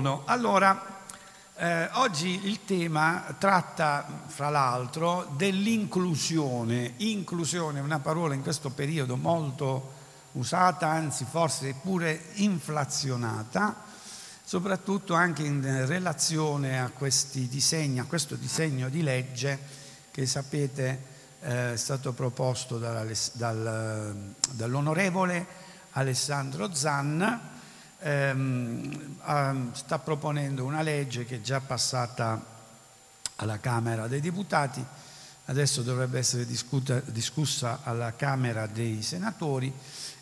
Allora, eh, oggi il tema tratta, fra l'altro, dell'inclusione. Inclusione è una parola in questo periodo molto usata, anzi forse pure inflazionata, soprattutto anche in relazione a questi disegni, a questo disegno di legge che sapete eh, è stato proposto dal, dall'onorevole Alessandro Zanna ehm, sta proponendo una legge che è già passata alla Camera dei Deputati, adesso dovrebbe essere discuta, discussa alla Camera dei Senatori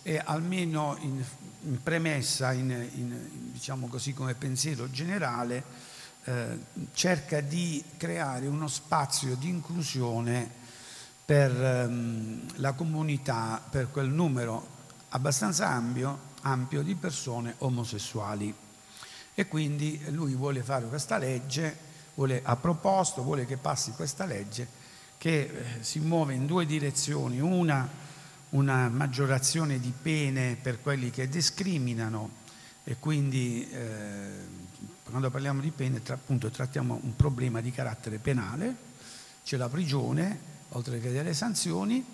e almeno in, in premessa, in, in, diciamo così come pensiero generale, eh, cerca di creare uno spazio di inclusione per ehm, la comunità, per quel numero abbastanza ampio ampio di persone omosessuali. E quindi lui vuole fare questa legge, vuole, ha proposto, vuole che passi questa legge che eh, si muove in due direzioni, una una maggiorazione di pene per quelli che discriminano e quindi eh, quando parliamo di pene tra, appunto trattiamo un problema di carattere penale, c'è la prigione oltre che delle sanzioni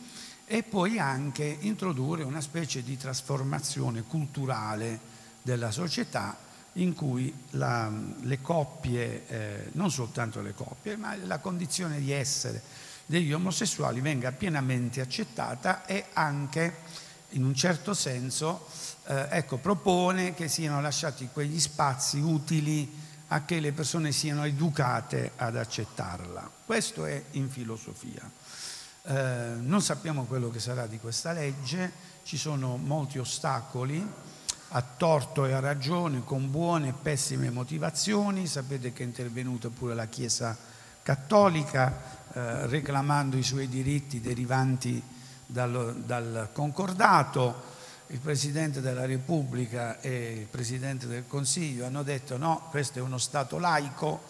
e poi anche introdurre una specie di trasformazione culturale della società in cui la, le coppie, eh, non soltanto le coppie, ma la condizione di essere degli omosessuali venga pienamente accettata e anche in un certo senso eh, ecco, propone che siano lasciati quegli spazi utili a che le persone siano educate ad accettarla. Questo è in filosofia. Eh, non sappiamo quello che sarà di questa legge, ci sono molti ostacoli, a torto e a ragione, con buone e pessime motivazioni. Sapete che è intervenuta pure la Chiesa cattolica eh, reclamando i suoi diritti derivanti dal, dal concordato. Il Presidente della Repubblica e il Presidente del Consiglio hanno detto no, questo è uno Stato laico,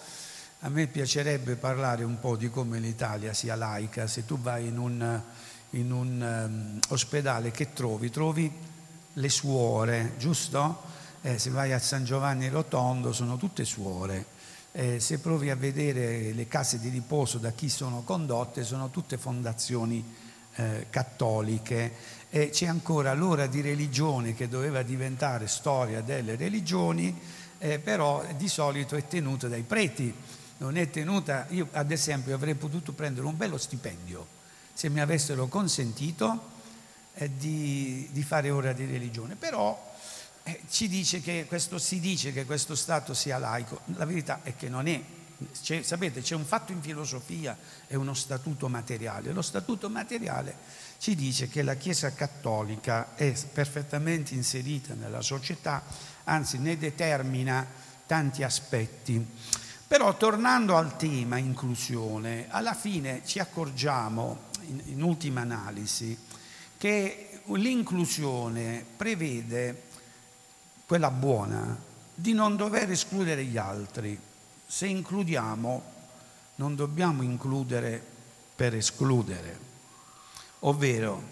a me piacerebbe parlare un po' di come l'Italia sia laica. Se tu vai in un, in un um, ospedale, che trovi? Trovi le suore, giusto? Eh, se vai a San Giovanni Rotondo sono tutte suore. Eh, se provi a vedere le case di riposo da chi sono condotte, sono tutte fondazioni eh, cattoliche. E c'è ancora l'ora di religione che doveva diventare storia delle religioni, eh, però di solito è tenuta dai preti non è tenuta, io ad esempio avrei potuto prendere un bello stipendio se mi avessero consentito eh, di, di, fare ora di religione, però eh, ci dice che questo, si dice che questo Stato sia laico, la verità è che non è. C'è, sapete, c'è un fatto in filosofia e uno statuto materiale. Lo statuto materiale ci dice che la Chiesa cattolica è perfettamente inserita nella società, anzi ne determina tanti aspetti. Però tornando al tema inclusione, alla fine ci accorgiamo, in, in ultima analisi, che l'inclusione prevede, quella buona, di non dover escludere gli altri. Se includiamo, non dobbiamo includere per escludere. Ovvero,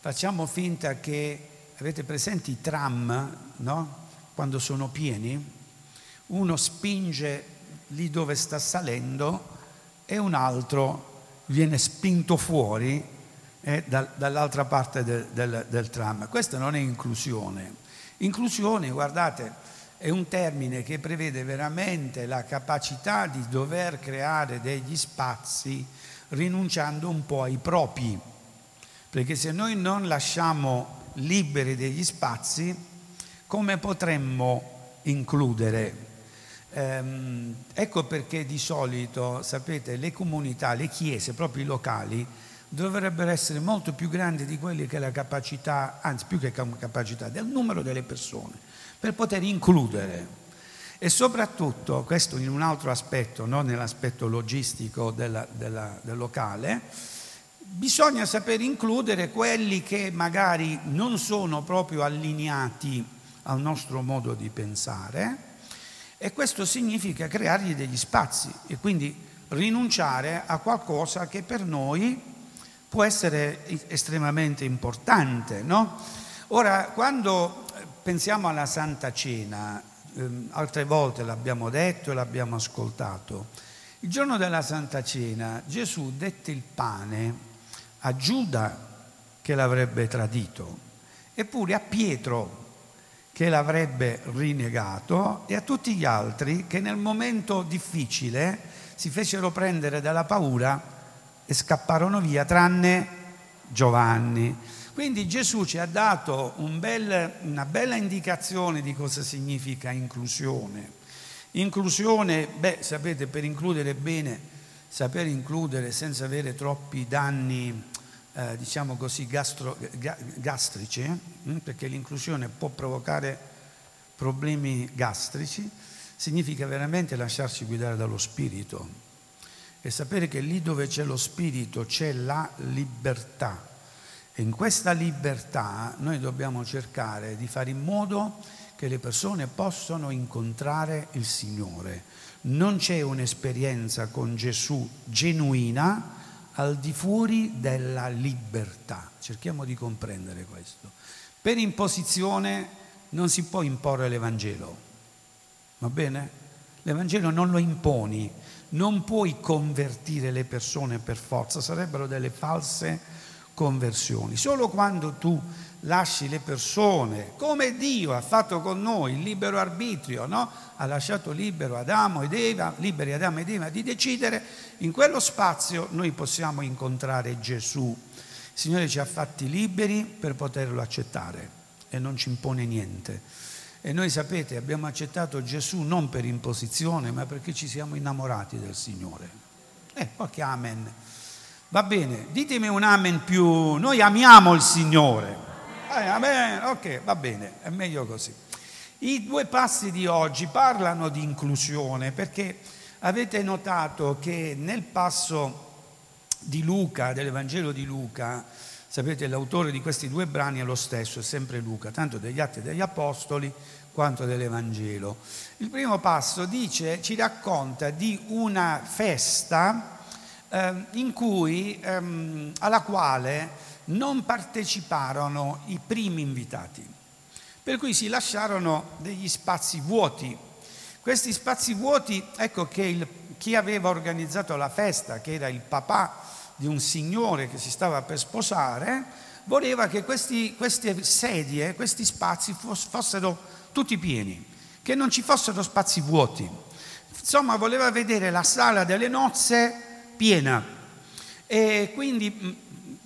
facciamo finta che, avete presenti i tram, no? Quando sono pieni, uno spinge lì dove sta salendo e un altro viene spinto fuori eh, da, dall'altra parte del, del, del tram. Questa non è inclusione. Inclusione, guardate, è un termine che prevede veramente la capacità di dover creare degli spazi rinunciando un po' ai propri. Perché se noi non lasciamo liberi degli spazi, come potremmo includere Ehm, ecco perché di solito, sapete, le comunità, le chiese, proprio i locali, dovrebbero essere molto più grandi di quelle che la capacità, anzi più che capacità, del numero delle persone, per poter includere. E soprattutto, questo in un altro aspetto, non nell'aspetto logistico della, della, del locale, bisogna saper includere quelli che magari non sono proprio allineati al nostro modo di pensare, e questo significa creargli degli spazi e quindi rinunciare a qualcosa che per noi può essere estremamente importante. No? Ora, quando pensiamo alla Santa Cena, ehm, altre volte l'abbiamo detto e l'abbiamo ascoltato. Il giorno della Santa Cena Gesù dette il pane a Giuda che l'avrebbe tradito, eppure a Pietro che l'avrebbe rinnegato e a tutti gli altri che nel momento difficile si fecero prendere dalla paura e scapparono via, tranne Giovanni. Quindi Gesù ci ha dato un bel, una bella indicazione di cosa significa inclusione. Inclusione, beh, sapete, per includere bene, saper includere senza avere troppi danni eh, diciamo così, gastro, ga, hm? perché l'inclusione può provocare problemi gastrici, significa veramente lasciarsi guidare dallo spirito e sapere che lì dove c'è lo spirito c'è la libertà. E in questa libertà noi dobbiamo cercare di fare in modo che le persone possano incontrare il Signore. Non c'è un'esperienza con Gesù genuina al di fuori della libertà. Cerchiamo di comprendere questo. Per imposizione non si può imporre l'Evangelo, va bene? L'Evangelo non lo imponi, non puoi convertire le persone per forza, sarebbero delle false conversioni. Solo quando tu lasci le persone, come Dio ha fatto con noi, il libero arbitrio, no? ha lasciato libero Adamo ed Eva, liberi Adamo ed Eva di decidere, in quello spazio noi possiamo incontrare Gesù. Il Signore ci ha fatti liberi per poterlo accettare e non ci impone niente. E noi sapete, abbiamo accettato Gesù non per imposizione, ma perché ci siamo innamorati del Signore. Eh, qualche amen. Va bene, ditemi un amen più. Noi amiamo il Signore. Eh, amen. Ok, va bene, è meglio così. I due passi di oggi parlano di inclusione perché avete notato che nel passo di Luca, dell'Evangelo di Luca, sapete l'autore di questi due brani è lo stesso, è sempre Luca, tanto degli Atti degli Apostoli quanto dell'Evangelo. Il primo passo dice, ci racconta di una festa eh, cui, ehm, alla quale non parteciparono i primi invitati, per cui si lasciarono degli spazi vuoti. Questi spazi vuoti, ecco che il, chi aveva organizzato la festa, che era il papà di un signore che si stava per sposare, voleva che questi, queste sedie, questi spazi fossero tutti pieni, che non ci fossero spazi vuoti. Insomma, voleva vedere la sala delle nozze piena. E quindi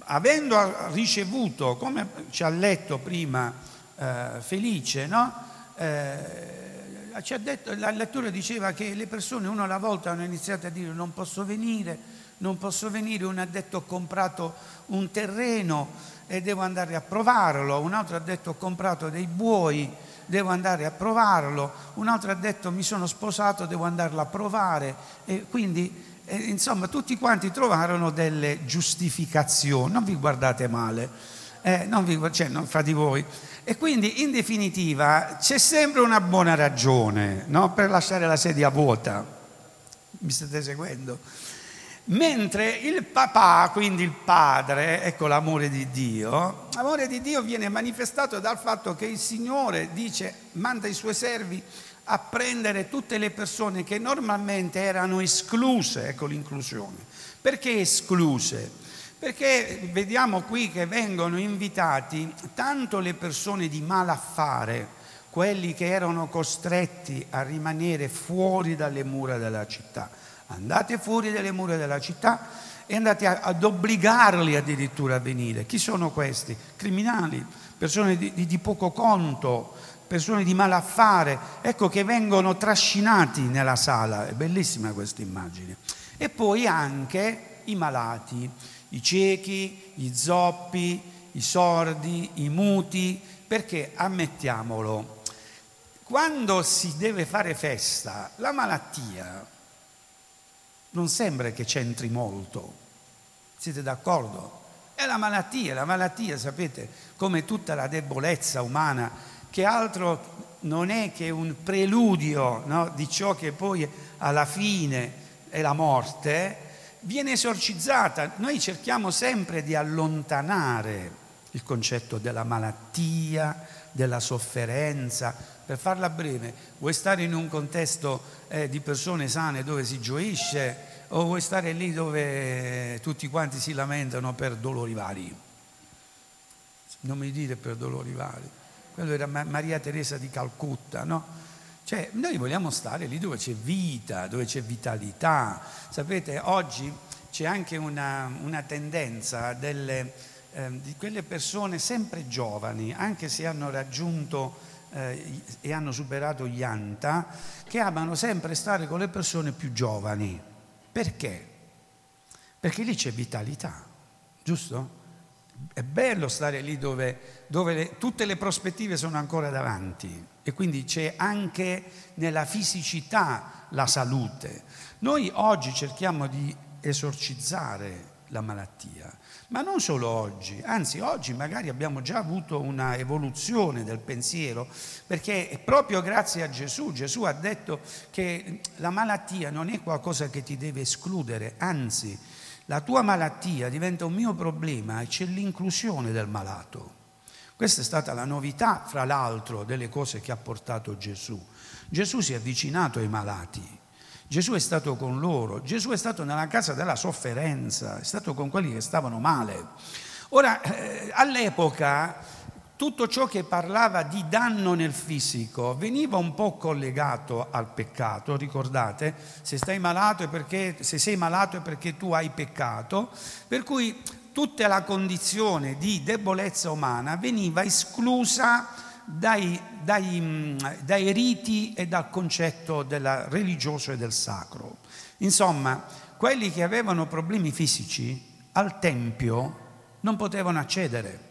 avendo ricevuto, come ci ha letto prima eh, Felice, no? eh, detto, la lettura diceva che le persone una alla volta hanno iniziato a dire non posso venire, non posso venire, uno ha detto ho comprato un terreno e devo andare a provarlo, un altro ha detto ho comprato dei buoi, devo andare a provarlo, un altro ha detto mi sono sposato, devo andarla a provare e quindi e, insomma, tutti quanti trovarono delle giustificazioni, non vi guardate male, eh, non, vi, cioè, non fra di voi. E quindi, in definitiva, c'è sempre una buona ragione no? per lasciare la sedia vuota. Mi state seguendo? Mentre il papà, quindi il padre, ecco l'amore di Dio, l'amore di Dio viene manifestato dal fatto che il Signore dice, manda i suoi servi a prendere tutte le persone che normalmente erano escluse, ecco l'inclusione. Perché escluse? Perché vediamo qui che vengono invitati tanto le persone di malaffare, quelli che erano costretti a rimanere fuori dalle mura della città. Andate fuori dalle mura della città e andate ad obbligarli addirittura a venire. Chi sono questi? Criminali, persone di, di poco conto, persone di malaffare, ecco che vengono trascinati nella sala, è bellissima questa immagine. E poi anche i malati, i ciechi, gli zoppi, i sordi, i muti, perché ammettiamolo, quando si deve fare festa, la malattia non sembra che c'entri molto. Siete d'accordo? È la malattia, la malattia, sapete, come tutta la debolezza umana che altro non è che un preludio no, di ciò che poi alla fine è la morte, viene esorcizzata. Noi cerchiamo sempre di allontanare il concetto della malattia, della sofferenza, per farla breve, vuoi stare in un contesto eh, di persone sane dove si gioisce o vuoi stare lì dove tutti quanti si lamentano per dolori vari? Non mi dite per dolori vari. Quello era Maria Teresa di Calcutta, no? Cioè, noi vogliamo stare lì dove c'è vita, dove c'è vitalità. Sapete, oggi c'è anche una, una tendenza delle, eh, di quelle persone sempre giovani, anche se hanno raggiunto eh, e hanno superato gli anta, che amano sempre stare con le persone più giovani. Perché? Perché lì c'è vitalità, giusto? È bello stare lì dove, dove le, tutte le prospettive sono ancora davanti e quindi c'è anche nella fisicità la salute. Noi oggi cerchiamo di esorcizzare la malattia, ma non solo oggi, anzi oggi magari abbiamo già avuto una evoluzione del pensiero, perché proprio grazie a Gesù, Gesù ha detto che la malattia non è qualcosa che ti deve escludere, anzi la tua malattia diventa un mio problema e c'è l'inclusione del malato. Questa è stata la novità, fra l'altro, delle cose che ha portato Gesù. Gesù si è avvicinato ai malati, Gesù è stato con loro, Gesù è stato nella casa della sofferenza, è stato con quelli che stavano male. Ora, eh, all'epoca tutto ciò che parlava di danno nel fisico veniva un po' collegato al peccato, ricordate? Se, stai perché, se sei malato è perché tu hai peccato, per cui tutta la condizione di debolezza umana veniva esclusa dai, dai, dai riti e dal concetto religioso e del sacro. Insomma, quelli che avevano problemi fisici al Tempio non potevano accedere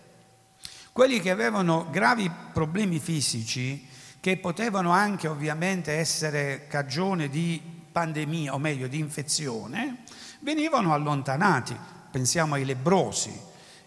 quelli che avevano gravi problemi fisici, che potevano anche ovviamente essere cagione di pandemia, o meglio di infezione, venivano allontanati. Pensiamo ai lebrosi.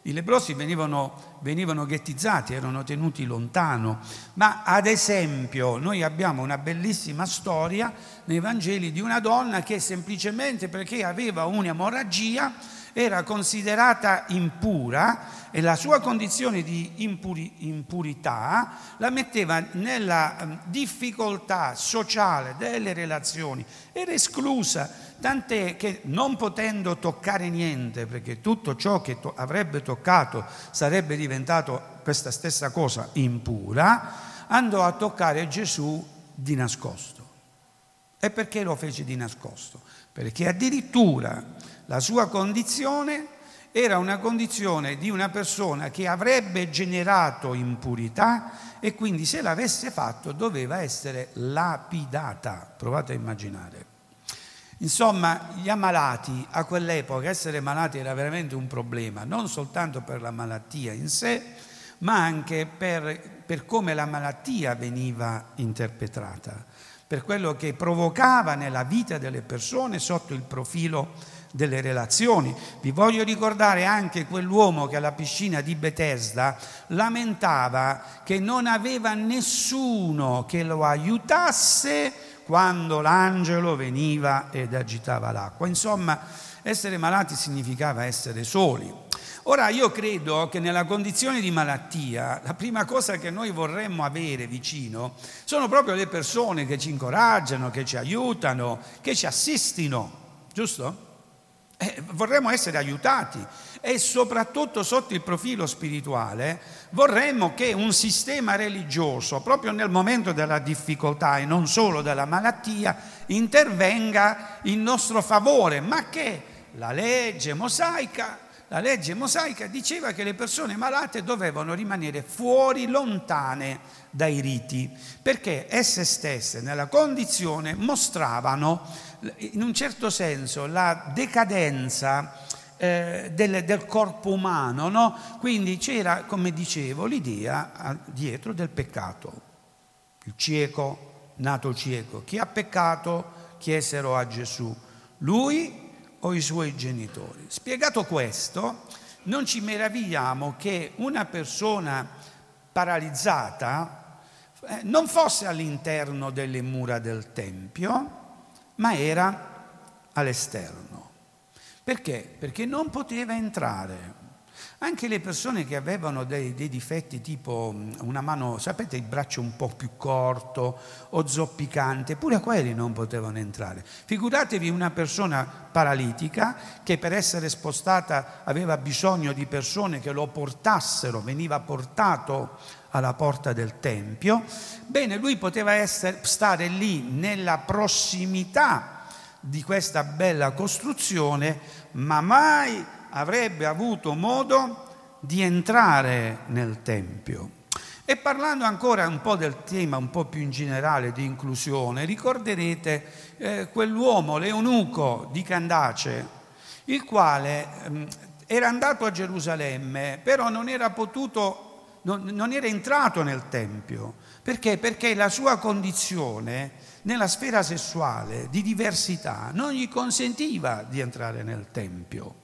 I lebrosi venivano, venivano ghettizzati, erano tenuti lontano. Ma ad esempio noi abbiamo una bellissima storia nei Vangeli di una donna che semplicemente perché aveva un'emorragia era considerata impura e la sua condizione di impuri, impurità la metteva nella ehm, difficoltà sociale delle relazioni, era esclusa, tant'è che non potendo toccare niente, perché tutto ciò che to- avrebbe toccato sarebbe diventato questa stessa cosa impura, andò a toccare Gesù di nascosto. E perché lo fece di nascosto? Perché addirittura la sua condizione era una condizione di una persona che avrebbe generato impurità e quindi se l'avesse fatto doveva essere lapidata. Provate a immaginare. Insomma, gli ammalati a quell'epoca, essere malati era veramente un problema, non soltanto per la malattia in sé, ma anche per, per come la malattia veniva interpretata, per quello che provocava nella vita delle persone sotto il profilo delle relazioni. Vi voglio ricordare anche quell'uomo che alla piscina di Bethesda lamentava che non aveva nessuno che lo aiutasse quando l'angelo veniva ed agitava l'acqua. Insomma, essere malati significava essere soli. Ora io credo che nella condizione di malattia la prima cosa che noi vorremmo avere vicino sono proprio le persone che ci incoraggiano, che ci aiutano, che ci assistino, giusto? Eh, vorremmo essere aiutati e soprattutto sotto il profilo spirituale vorremmo che un sistema religioso, proprio nel momento della difficoltà e non solo della malattia, intervenga in nostro favore, ma che la legge mosaica, la legge mosaica diceva che le persone malate dovevano rimanere fuori, lontane dai riti, perché esse stesse nella condizione mostravano in un certo senso la decadenza eh, del, del, corpo umano, no? quindi c'era, come dicevo, l'idea dietro del peccato. Il cieco, nato cieco, chi ha peccato chiesero a Gesù, lui o i suoi genitori. Spiegato questo, non ci meravigliamo che una persona paralizzata eh, non fosse all'interno delle mura del Tempio, ma era all'esterno. Perché? Perché non poteva entrare. Anche le persone che avevano dei, dei, difetti tipo una mano, sapete, il braccio un po' più corto o zoppicante, pure quelli non potevano entrare. Figuratevi una persona paralitica che per essere spostata aveva bisogno di persone che lo portassero, veniva portato alla porta del Tempio. Bene, lui poteva essere, stare lì nella prossimità di questa bella costruzione, ma mai avrebbe avuto modo di entrare nel Tempio. E parlando ancora un po' del tema, un po' più in generale di inclusione, ricorderete eh, quell'uomo, l'eunuco di Candace, il quale eh, era andato a Gerusalemme, però non era potuto, non, non era entrato nel Tempio. Perché? Perché la sua condizione nella sfera sessuale di diversità non gli consentiva di entrare nel Tempio.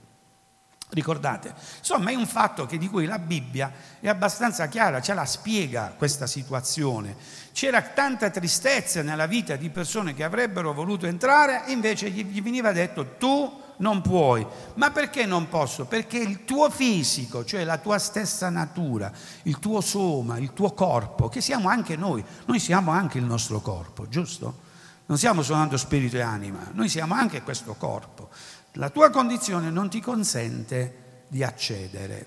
Ricordate? Insomma, è un fatto di cui la Bibbia è abbastanza chiara, ce la spiega questa situazione. C'era tanta tristezza nella vita di persone che avrebbero voluto entrare, invece gli veniva detto tu non puoi. Ma perché non posso? Perché il tuo fisico, cioè la tua stessa natura, il tuo soma, il tuo corpo, che siamo anche noi, noi siamo anche il nostro corpo, giusto? Non siamo soltanto spirito e anima, noi siamo anche questo corpo la tua condizione non ti consente di accedere.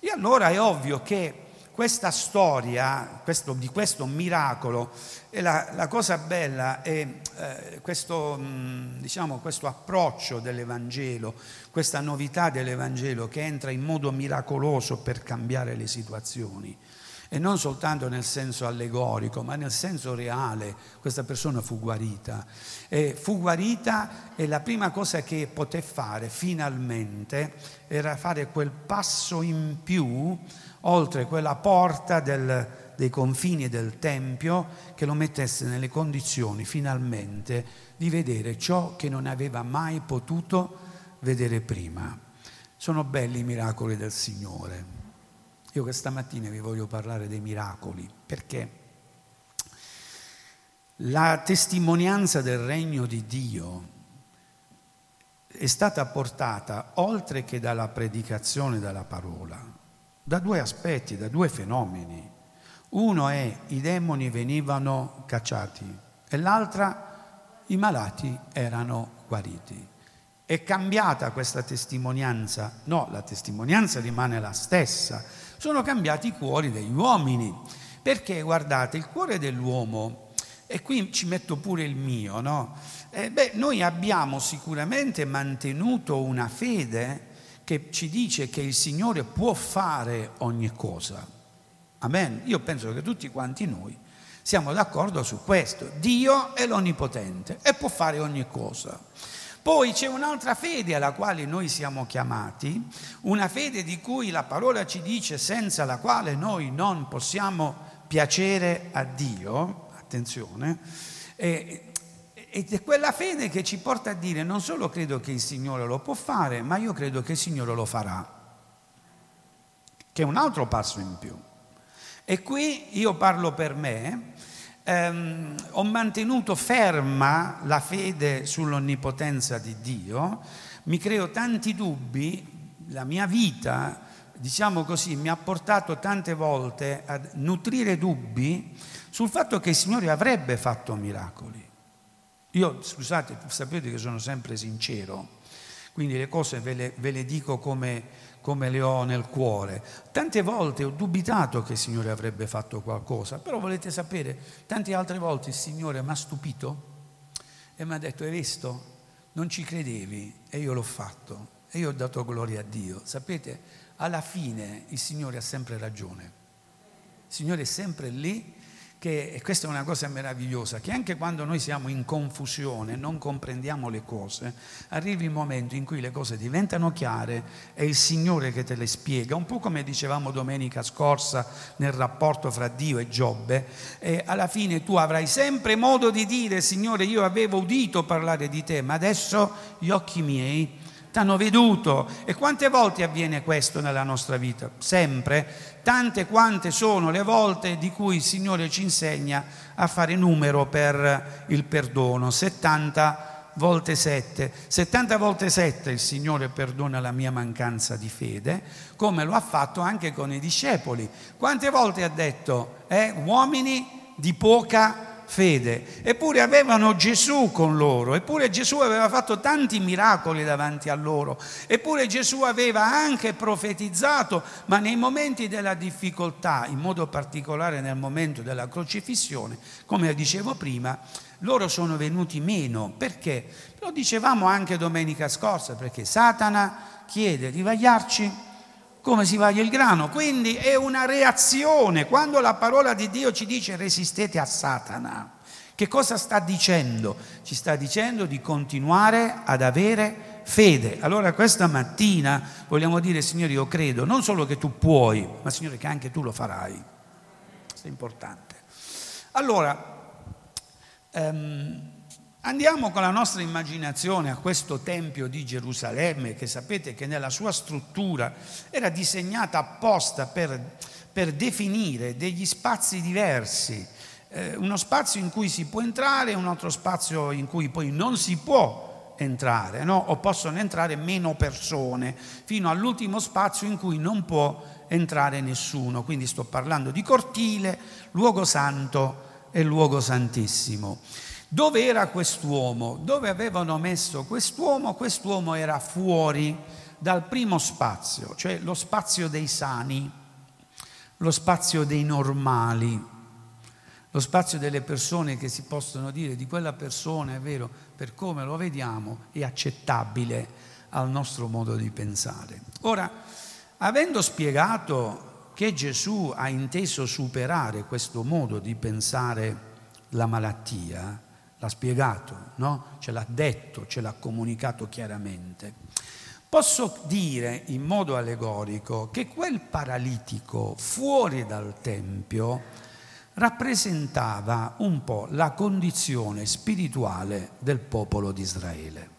E allora è ovvio che questa storia questo, di questo miracolo, e la, la cosa bella è eh, questo, mh, diciamo, questo approccio dell'Evangelo, questa novità dell'Evangelo che entra in modo miracoloso per cambiare le situazioni e non soltanto nel senso allegorico, ma nel senso reale, questa persona fu guarita. E fu guarita e la prima cosa che poté fare finalmente era fare quel passo in più oltre quella porta del, dei confini del Tempio che lo mettesse nelle condizioni finalmente di vedere ciò che non aveva mai potuto vedere prima. Sono belli i miracoli del Signore. Io questa mattina vi voglio parlare dei miracoli perché la testimonianza del regno di Dio è stata portata oltre che dalla predicazione della parola, da due aspetti, da due fenomeni. Uno è i demoni venivano cacciati e l'altra i malati erano guariti. È cambiata questa testimonianza? No, la testimonianza rimane la stessa, sono cambiati i cuori degli uomini. Perché guardate, il cuore dell'uomo, e qui ci metto pure il mio, no? Eh, beh, noi abbiamo sicuramente mantenuto una fede che ci dice che il Signore può fare ogni cosa. Amen. Io penso che tutti quanti noi siamo d'accordo su questo. Dio è l'Onnipotente e può fare ogni cosa. Poi c'è un'altra fede alla quale noi siamo chiamati, una fede di cui la parola ci dice senza la quale noi non possiamo piacere a Dio, attenzione, ed è quella fede che ci porta a dire non solo credo che il Signore lo può fare, ma io credo che il Signore lo farà, che è un altro passo in più. E qui io parlo per me, ehm, ho mantenuto ferma la fede sull'onnipotenza di Dio, mi creo tanti dubbi, la mia vita, diciamo così, mi ha portato tante volte a nutrire dubbi sul fatto che il Signore avrebbe fatto miracoli. Io, scusate, sapete che sono sempre sincero, quindi le cose ve le, ve le dico come come le ho nel cuore. Tante volte ho dubitato che il Signore avrebbe fatto qualcosa, però volete sapere, tante altre volte il Signore mi ha stupito e mi ha detto, hai visto, non ci credevi e io l'ho fatto e io ho dato gloria a Dio. Sapete, alla fine il Signore ha sempre ragione. Il Signore è sempre lì che, e questa è una cosa meravigliosa, che anche quando noi siamo in confusione, non comprendiamo le cose, arrivi il momento in cui le cose diventano chiare, è il Signore che te le spiega, un po' come dicevamo domenica scorsa nel rapporto fra Dio e Giobbe, e alla fine tu avrai sempre modo di dire, Signore, io avevo udito parlare di te, ma adesso gli occhi miei t'hanno veduto. E quante volte avviene questo nella nostra vita? Sempre. Tante quante sono le volte di cui il Signore ci insegna a fare numero per il perdono. 70 volte 7. 70 volte 7 il Signore perdona la mia mancanza di fede, come lo ha fatto anche con i discepoli. Quante volte ha detto, eh, uomini di poca fede. Eppure avevano Gesù con loro, eppure Gesù aveva fatto tanti miracoli davanti a loro, eppure Gesù aveva anche profetizzato, ma nei momenti della difficoltà, in modo particolare nel momento della crocifissione, come dicevo prima, loro sono venuti meno. Perché? Lo dicevamo anche domenica scorsa, perché Satana chiede di vagliarci come si vaglia il grano. Quindi è una reazione. Quando la parola di Dio ci dice resistete a Satana, che cosa sta dicendo? Ci sta dicendo di continuare ad avere fede. Allora questa mattina vogliamo dire, Signore, io credo non solo che tu puoi, ma Signore che anche tu lo farai. Questo è importante. Allora, um, Andiamo con la nostra immaginazione a questo Tempio di Gerusalemme, che sapete che nella sua struttura era disegnata apposta per, per definire degli spazi diversi, eh, uno spazio in cui si può entrare e un altro spazio in cui poi non si può entrare, no? o possono entrare meno persone, fino all'ultimo spazio in cui non può entrare nessuno. Quindi sto parlando di cortile, luogo santo e luogo santissimo. Dove era quest'uomo? Dove avevano messo quest'uomo? Quest'uomo era fuori dal primo spazio, cioè lo spazio dei sani, lo spazio dei normali, lo spazio delle persone che si possono dire di quella persona, è vero, per come lo vediamo, è accettabile al nostro modo di pensare. Ora, avendo spiegato che Gesù ha inteso superare questo modo di pensare la malattia, l'ha spiegato, no? ce l'ha detto, ce l'ha comunicato chiaramente. Posso dire in modo allegorico che quel paralitico fuori dal Tempio rappresentava un po' la condizione spirituale del popolo di Israele.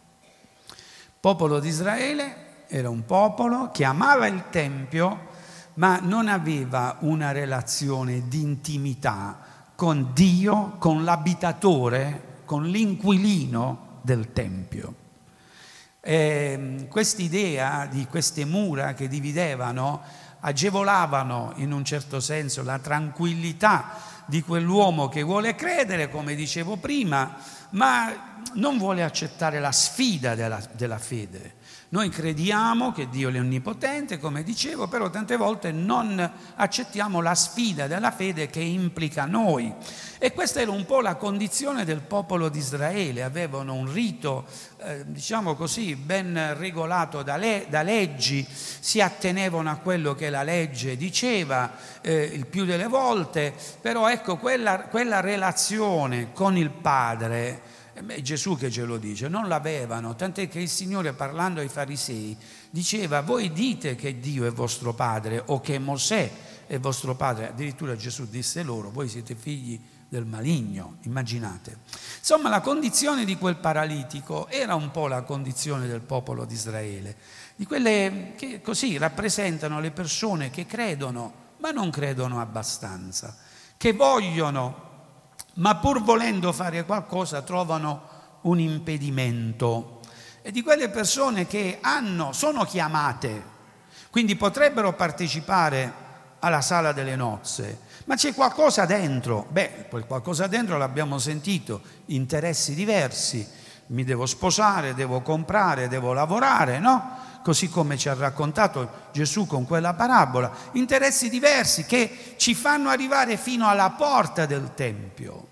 Popolo di Israele era un popolo che amava il Tempio, ma non aveva una relazione di intimità con Dio, con l'abitatore con l'inquilino del Tempio. Eh, quest'idea di queste mura che dividevano agevolavano in un certo senso la tranquillità di quell'uomo che vuole credere, come dicevo prima, ma non vuole accettare la sfida della, della fede. Noi crediamo che Dio è onnipotente, come dicevo, però tante volte non accettiamo la sfida della fede che implica noi. E questa era un po' la condizione del popolo di Israele, avevano un rito, eh, diciamo così, ben regolato da, le, da, leggi, si attenevano a quello che la legge diceva eh, il più delle volte, però ecco quella, quella relazione con il Padre è Gesù che ce lo dice, non l'avevano, tant'è che il Signore parlando ai farisei diceva voi dite che Dio è vostro padre o che Mosè è vostro padre, addirittura Gesù disse loro voi siete figli del maligno, immaginate. Insomma la condizione di quel paralitico era un po' la condizione del popolo di Israele, di quelle che così rappresentano le persone che credono ma non credono abbastanza, che vogliono ma pur volendo fare qualcosa trovano un impedimento. E di quelle persone che hanno, sono chiamate, quindi potrebbero partecipare alla sala delle nozze, ma c'è qualcosa dentro. Beh, quel qualcosa dentro l'abbiamo sentito, interessi diversi, mi devo sposare, devo comprare, devo lavorare, no? Così come ci ha raccontato Gesù con quella parabola, interessi diversi che ci fanno arrivare fino alla porta del Tempio.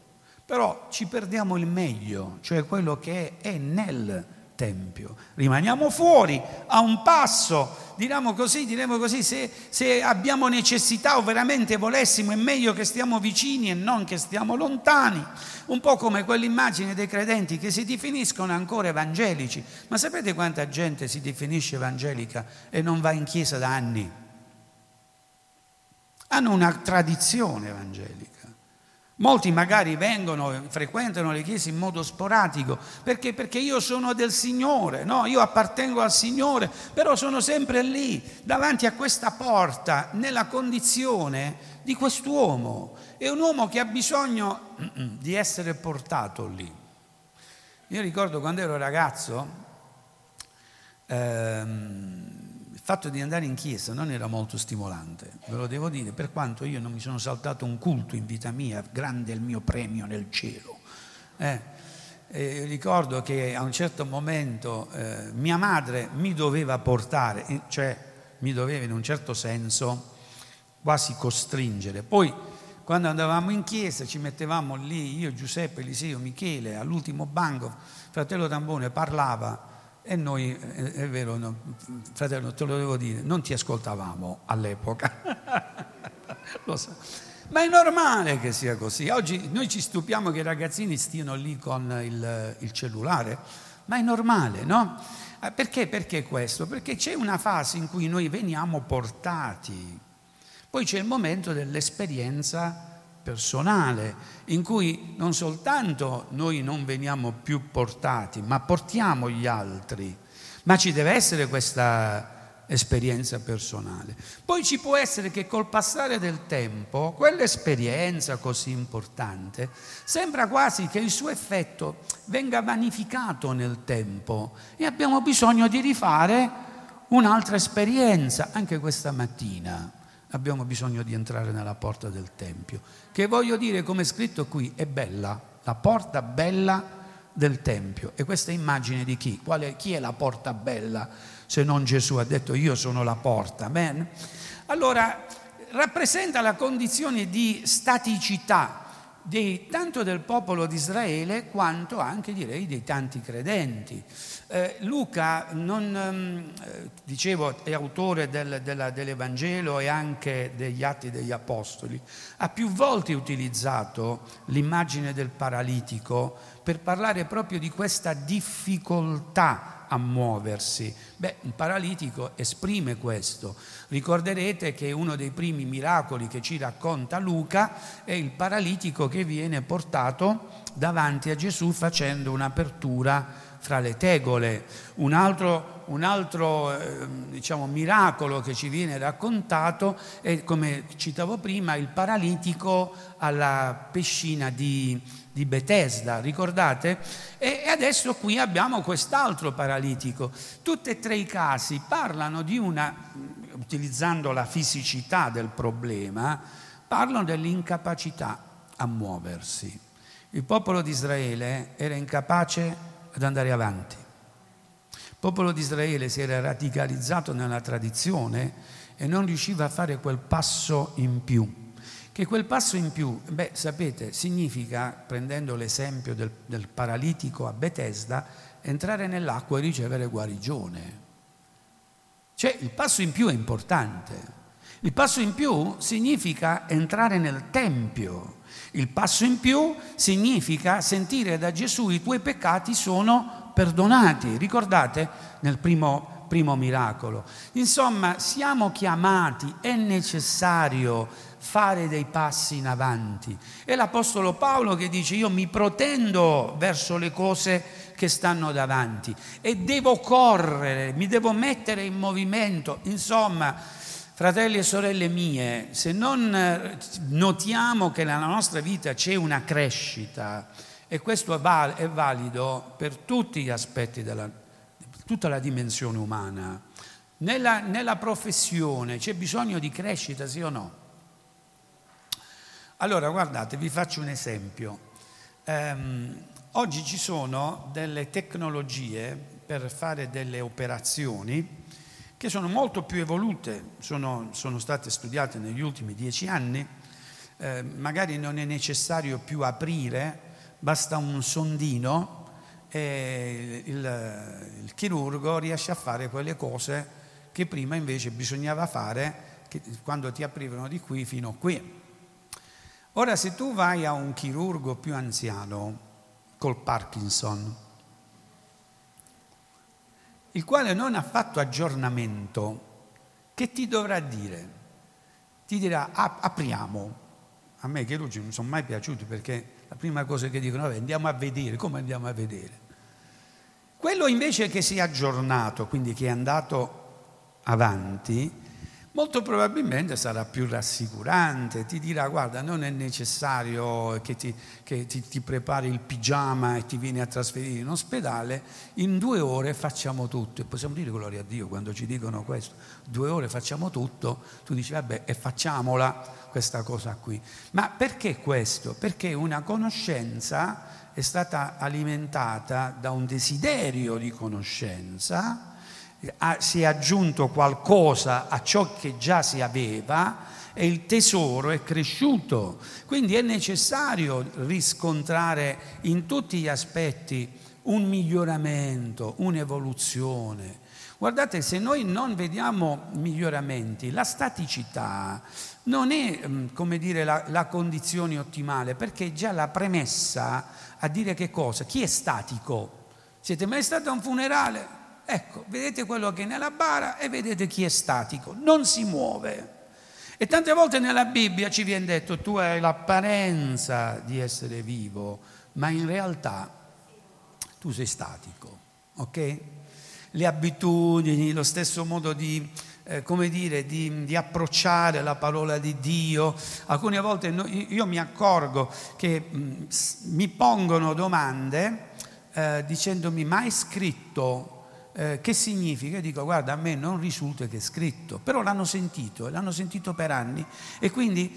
Però ci perdiamo il meglio, cioè quello che è nel Tempio. Rimaniamo fuori, a un passo, diremo così, diremo così, se, se abbiamo necessità o veramente volessimo è meglio che stiamo vicini e non che stiamo lontani. Un po' come quell'immagine dei credenti che si definiscono ancora evangelici. Ma sapete quanta gente si definisce evangelica e non va in chiesa da anni? Hanno una tradizione evangelica. Molti magari vengono, frequentano le chiese in modo sporadico, perché? Perché io sono del Signore, no? io appartengo al Signore, però sono sempre lì, davanti a questa porta, nella condizione di quest'uomo. È un uomo che ha bisogno di essere portato lì. Io ricordo quando ero ragazzo, ehm, fatto di andare in chiesa non era molto stimolante, ve lo devo dire, per quanto io non mi sono saltato un culto in vita mia, grande il mio premio nel cielo. Eh, eh, ricordo che a un certo momento eh, mia madre mi doveva portare, cioè mi doveva in un certo senso quasi costringere. Poi quando andavamo in chiesa ci mettevamo lì, io, Giuseppe, Eliseo, Michele, all'ultimo banco, fratello Tambone parlava e noi, è, vero, no, fratello, te lo devo dire, non ti ascoltavamo all'epoca. Ma è normale che sia così. Oggi noi ci stupiamo che i ragazzini stiano lì con il, il cellulare, ma è normale, no? Eh, perché? Perché questo? Perché c'è una fase in cui noi veniamo portati poi c'è il momento dell'esperienza personale, in cui non soltanto noi non veniamo più portati, ma portiamo gli altri. Ma ci deve essere questa esperienza personale. Poi ci può essere che col passare del tempo, quell'esperienza così importante, sembra quasi che il suo effetto venga vanificato nel tempo e abbiamo bisogno di rifare un'altra esperienza, anche questa mattina abbiamo bisogno di entrare nella porta del Tempio, che voglio dire, come è scritto qui, è bella, la porta bella del Tempio. E questa immagine di chi? Qual chi è la porta bella se non Gesù ha detto io sono la porta? Amen? Allora, rappresenta la condizione di staticità dei, tanto del popolo di Israele quanto anche direi dei tanti credenti. Eh, Luca, non, ehm, dicevo, è autore del, della, dell'Evangelo e anche degli Atti degli Apostoli, ha più volte utilizzato l'immagine del paralitico per parlare proprio di questa difficoltà a muoversi. Beh, un paralitico esprime questo. Ricorderete che uno dei primi miracoli che ci racconta Luca è il paralitico che viene portato davanti a Gesù facendo un'apertura fra le tegole. Un altro, un altro eh, diciamo, miracolo che ci viene raccontato è, come citavo prima, il paralitico alla piscina di, di Bethesda, ricordate? E, e adesso qui abbiamo quest'altro paralitico. Tutti e tre i casi parlano di una, utilizzando la fisicità del problema, parlano dell'incapacità a muoversi. Il popolo di Israele era incapace ad andare avanti. Il popolo di Israele si era radicalizzato nella tradizione e non riusciva a fare quel passo in più. Che quel passo in più, beh, sapete, significa, prendendo l'esempio del, del paralitico a Bethesda, entrare nell'acqua e ricevere guarigione. Cioè, il passo in più è importante. Il passo in più significa entrare nel Tempio, il passo in più significa sentire da Gesù i tuoi peccati sono perdonati. Ricordate nel primo, primo miracolo. Insomma, siamo chiamati, è necessario fare dei passi in avanti. È l'Apostolo Paolo che dice io mi protendo verso le cose che stanno davanti e devo correre, mi devo mettere in movimento. Insomma, Fratelli e sorelle mie, se non eh, notiamo che nella nostra vita c'è una crescita, e questo è, valido per tutti gli aspetti della tutta la dimensione umana, nella, nella professione c'è bisogno di crescita, sì o no? Allora, guardate, vi faccio un esempio. Um, oggi ci sono delle tecnologie per fare delle operazioni che sono molto più evolute, sono, sono state studiate negli ultimi dieci anni, eh, magari non è necessario più aprire, basta un sondino e il, il, chirurgo riesce a fare quelle cose che prima invece bisognava fare quando ti aprivano di qui fino a qui. Ora se tu vai a un chirurgo più anziano col Parkinson, il quale non ha fatto aggiornamento, che ti dovrà dire? Ti dirà apriamo. A me i chirurgi non sono mai piaciuti perché la prima cosa che dicono è andiamo a vedere, come andiamo a vedere? Quello invece che si è aggiornato, quindi che è andato avanti, molto probabilmente sarà più rassicurante, ti dirà guarda non è necessario che, ti, che ti, ti, prepari il pigiama e ti vieni a trasferire in ospedale, in due ore facciamo tutto e possiamo dire gloria a Dio quando ci dicono questo, due ore facciamo tutto, tu dici vabbè e facciamola questa cosa qui. Ma perché questo? Perché una conoscenza è stata alimentata da un desiderio di conoscenza, si è aggiunto qualcosa a ciò che già si aveva e il tesoro è cresciuto. Quindi è necessario riscontrare in tutti gli aspetti un miglioramento, un'evoluzione. Guardate, se noi non vediamo miglioramenti, la staticità non è, mm, come dire, la, la condizione ottimale, perché già la premessa a dire che cosa? Chi è statico? Siete mai stati a un funerale? Ecco, vedete quello che è nella bara e vedete chi è statico, non si muove. E tante volte nella Bibbia ci viene detto tu hai l'apparenza di essere vivo, ma in realtà tu sei statico, ok? Le abitudini, lo stesso modo di, eh, come dire, di, di, approcciare la parola di Dio. Alcune volte no, io mi accorgo che mh, mi pongono domande eh, dicendomi ma è scritto eh, che significa? Dico, guarda, a me non risulta che è scritto, però l'hanno sentito, l'hanno sentito per anni e quindi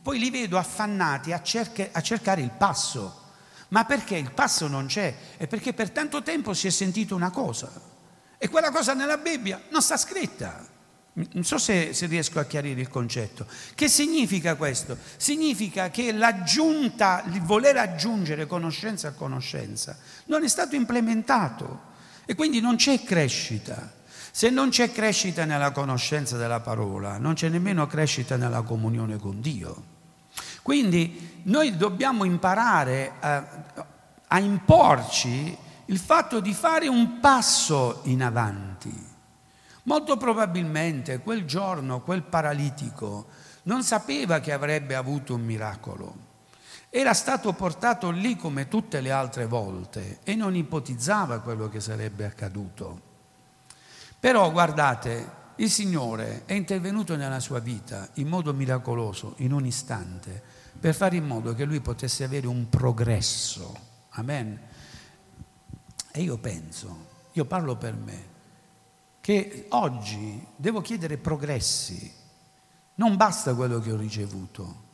poi li vedo affannati a, cerche, a cercare il passo. Ma perché il passo non c'è? È perché per tanto tempo si è sentito una cosa e quella cosa nella Bibbia non sta scritta. Non so se, se, riesco a chiarire il concetto. Che significa questo? Significa che l'aggiunta, il voler aggiungere conoscenza a conoscenza non è stato implementato. E quindi non c'è crescita. Se non c'è crescita nella conoscenza della parola, non c'è nemmeno crescita nella comunione con Dio. Quindi noi dobbiamo imparare a, a imporci il fatto di fare un passo in avanti. Molto probabilmente quel giorno quel paralitico non sapeva che avrebbe avuto un miracolo. Era stato portato lì come tutte le altre volte e non ipotizzava quello che sarebbe accaduto. Però guardate, il Signore è intervenuto nella sua vita in modo miracoloso, in un istante, per fare in modo che lui potesse avere un progresso. Amen. E io penso, io parlo per me, che oggi devo chiedere progressi. Non basta quello che ho ricevuto.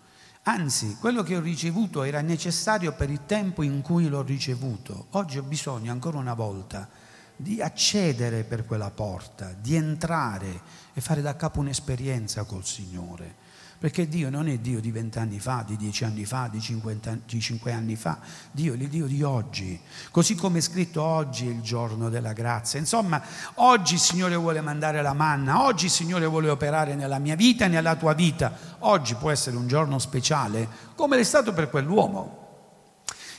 Anzi, quello che ho ricevuto era necessario per il tempo in cui l'ho ricevuto. Oggi ho bisogno ancora una volta di accedere per quella porta, di entrare e fare da capo un'esperienza col Signore. Perché Dio non è Dio di vent'anni fa, di dieci anni fa, di, cinque anni fa, Dio è il Dio di oggi. Così come è scritto oggi è il giorno della grazia. Insomma, oggi il Signore vuole mandare la manna, oggi il Signore vuole operare nella mia vita e nella tua vita. Oggi può essere un giorno speciale, come l'è stato per quell'uomo.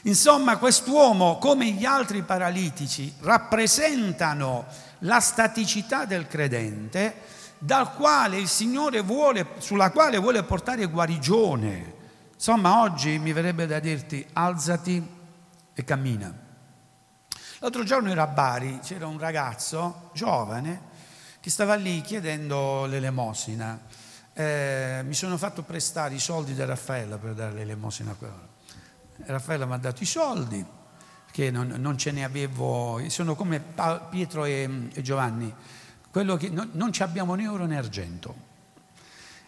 Insomma, quest'uomo, come gli altri paralitici, rappresentano la staticità del credente dal quale il Signore vuole, sulla quale vuole portare guarigione. Insomma, oggi mi verrebbe da dirti alzati e cammina. L'altro giorno ero a Bari, c'era un ragazzo giovane che stava lì chiedendo l'elemosina. Eh, mi sono fatto prestare i soldi da Raffaella per dare l'elemosina a quello. Raffaella mi ha dato i soldi, che non, non, ce ne avevo, sono come Pietro e, e Giovanni quello che no, non abbiamo né oro né argento.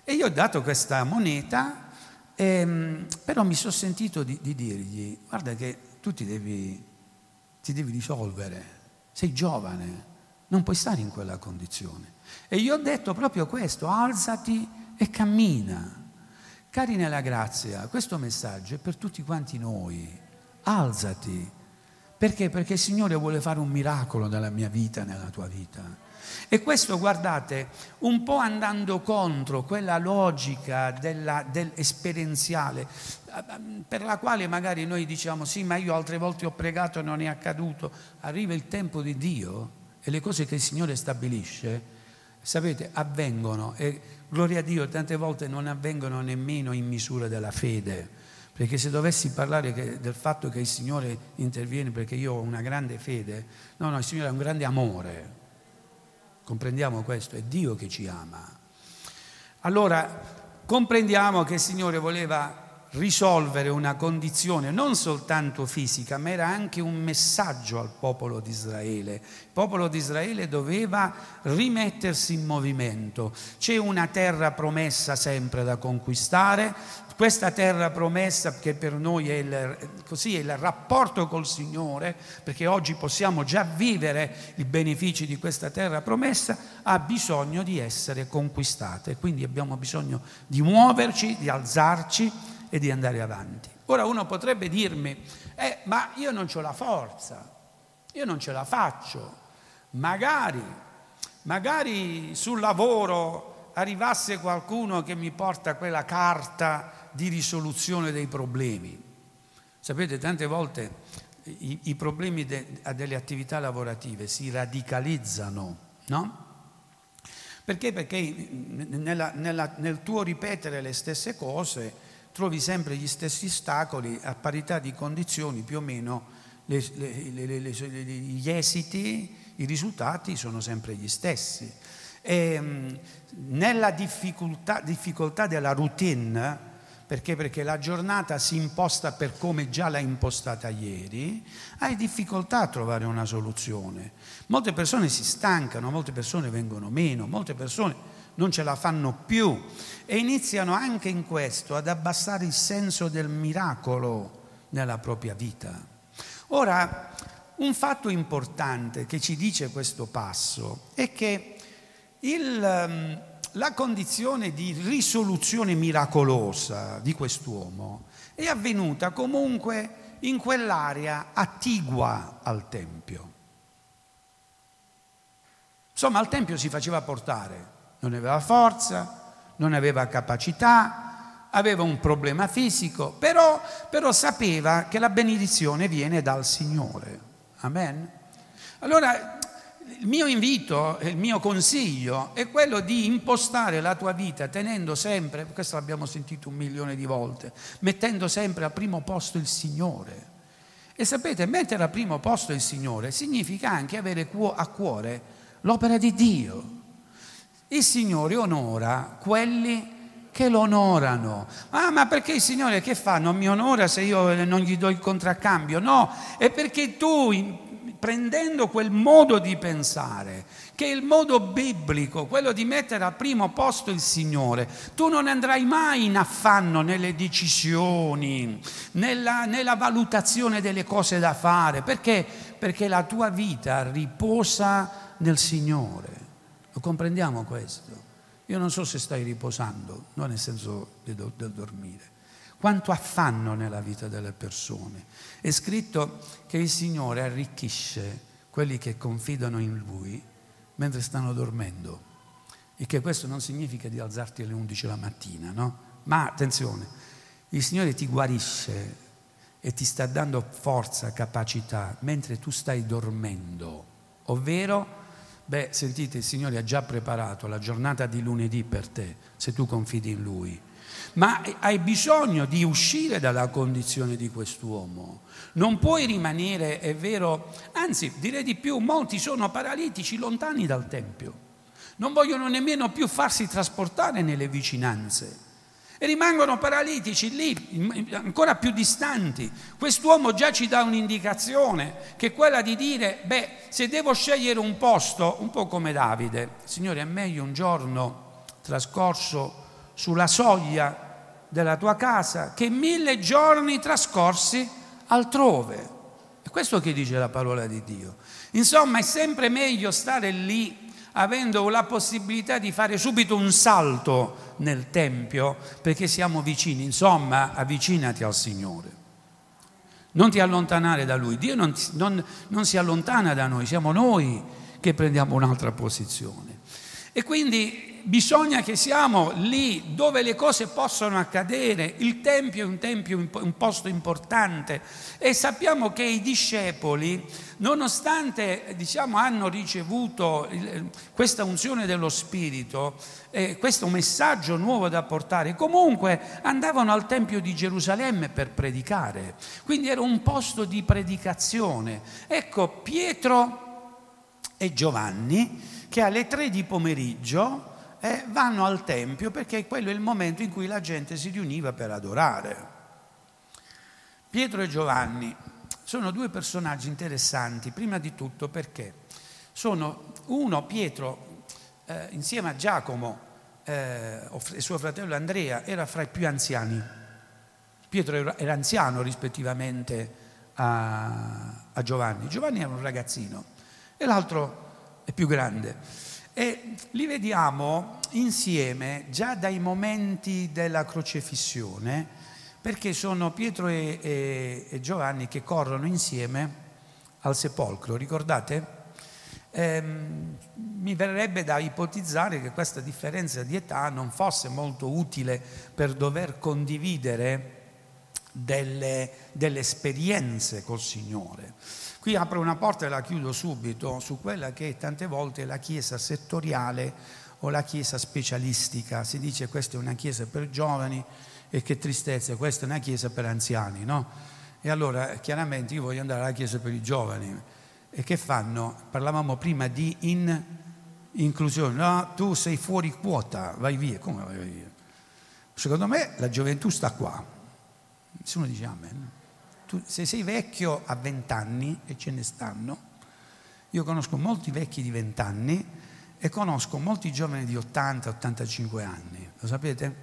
E io ho dato questa moneta, ehm, però mi sono sentito di, di, dirgli, guarda che tu ti devi, ti devi risolvere, sei giovane, non puoi stare in quella condizione. E io ho detto proprio questo, alzati e cammina. Cari nella grazia, questo messaggio è per tutti quanti noi. Alzati. Perché? Perché il Signore vuole fare un miracolo nella mia vita, nella tua vita. E questo, guardate, un po' andando contro quella logica della, dell'esperienziale, per la quale magari noi diciamo sì, ma io altre volte ho pregato e non è accaduto. Arriva il tempo di Dio e le cose che il Signore stabilisce, sapete, avvengono. E gloria a Dio, tante volte non avvengono nemmeno in misura della fede. Perché se dovessi parlare che, del fatto che il Signore interviene perché io ho una grande fede, no, no, il Signore ha un grande amore Comprendiamo questo? È Dio che ci ama. Allora comprendiamo che il Signore voleva risolvere una condizione non soltanto fisica, ma era anche un messaggio al popolo di Israele. Il popolo di Israele doveva rimettersi in movimento. C'è una terra promessa sempre da conquistare, questa terra promessa che per noi è il, così, è il rapporto col Signore, perché oggi possiamo già vivere i benefici di questa terra promessa, ha bisogno di essere conquistata e quindi abbiamo bisogno di muoverci, di alzarci e di andare avanti. Ora uno potrebbe dirmi, eh, ma io non ho la forza, io non ce la faccio, magari, magari sul lavoro arrivasse qualcuno che mi porta quella carta di risoluzione dei problemi. Sapete, tante volte i, i problemi de, delle attività lavorative si radicalizzano, no? Perché? Perché nella, nella, nel tuo ripetere le stesse cose trovi sempre gli stessi ostacoli a parità di condizioni, più o meno le, le, le, gli esiti, i risultati sono sempre gli stessi. E, nella difficoltà, difficoltà della routine, perché? Perché la giornata si imposta per come già l'hai impostata ieri, hai difficoltà a trovare una soluzione. Molte persone si stancano, molte persone vengono meno, molte persone non ce la fanno più e iniziano anche in questo ad abbassare il senso del miracolo nella propria vita. Ora, un fatto importante che ci dice questo passo è che il, ehm, la condizione di risoluzione miracolosa di quest'uomo è avvenuta comunque in quell'area attigua al Tempio. Insomma, al Tempio si faceva portare non aveva forza, non aveva capacità, aveva un problema fisico, però, però sapeva che la benedizione viene dal Signore. Amen. Allora il mio invito, il mio consiglio è quello di impostare la tua vita tenendo sempre, questo l'abbiamo sentito un milione di volte, mettendo sempre al primo posto il Signore. E sapete, mettere al primo posto il Signore significa anche avere a cuore l'opera di Dio. Il Signore onora quelli che lo onorano. Ah, ma perché il Signore che fa? Non mi onora se io non gli do il contraccambio? No, è perché tu, prendendo quel modo di pensare, che è il modo biblico, quello di mettere al primo posto il Signore, tu non andrai mai in affanno nelle decisioni, nella, nella valutazione delle cose da fare. Perché? Perché la tua vita riposa nel Signore. Lo comprendiamo questo? Io non so se stai riposando, non nel senso del dormire. Quanto affanno nella vita delle persone. È scritto che il Signore arricchisce quelli che confidano in Lui mentre stanno dormendo. E che questo non significa di alzarti alle 11 la mattina, no? Ma attenzione, il Signore ti guarisce e ti sta dando forza, capacità mentre tu stai dormendo, ovvero Beh, sentite, il Signore ha già preparato la giornata di lunedì per te, se tu confidi in Lui. Ma hai bisogno di uscire dalla condizione di quest'uomo. Non puoi rimanere, è vero, anzi direi di più, molti sono paralitici lontani dal Tempio. Non vogliono nemmeno più farsi trasportare nelle vicinanze e rimangono paralitici lì, ancora più distanti. Quest'uomo già ci dà un'indicazione, che è quella di dire, beh, se devo scegliere un posto, un po' come Davide, Signore, è meglio un giorno trascorso sulla soglia della tua casa che mille giorni trascorsi altrove. È questo che dice la parola di Dio. Insomma, è sempre meglio stare lì avendo la possibilità di fare subito un salto nel Tempio perché siamo vicini. Insomma, avvicinati al Signore. Non ti allontanare da Lui. Dio non, non, non si allontana da noi, siamo noi che prendiamo un'altra posizione. E quindi bisogna che siamo lì dove le cose possono accadere. Il Tempio è un, tempio, un posto importante e sappiamo che i discepoli, nonostante diciamo, hanno ricevuto questa unzione dello Spirito, eh, questo messaggio nuovo da portare, comunque andavano al Tempio di Gerusalemme per predicare. Quindi era un posto di predicazione. Ecco, Pietro e Giovanni che alle tre di pomeriggio eh, vanno al Tempio perché quello è il momento in cui la gente si riuniva per adorare. Pietro e Giovanni sono due personaggi interessanti, prima di tutto perché sono uno, Pietro, eh, insieme a Giacomo eh, e suo fratello Andrea, era fra i più anziani. Pietro era, era anziano rispettivamente a, a Giovanni. Giovanni era un ragazzino e l'altro è più grande. E li vediamo insieme già dai momenti della crocefissione, perché sono Pietro e, e, e Giovanni che corrono insieme al sepolcro, ricordate? Ehm, mi verrebbe da ipotizzare che questa differenza di età non fosse molto utile per dover condividere delle, delle esperienze col Signore. Qui apro una porta e la chiudo subito su quella che tante volte è la chiesa settoriale o la chiesa specialistica. Si dice questa è una chiesa per giovani e che tristezza, questa è una chiesa per anziani, no? E allora chiaramente io voglio andare alla chiesa per i giovani. E che fanno? Parlavamo prima di in, inclusione. No, tu sei fuori quota, vai via. Come vai via? Secondo me la gioventù sta qua. Nessuno dice amen tu, se sei vecchio a 20 anni, e ce ne stanno, io conosco molti vecchi di 20 anni e conosco molti giovani di 80-85 anni, lo sapete?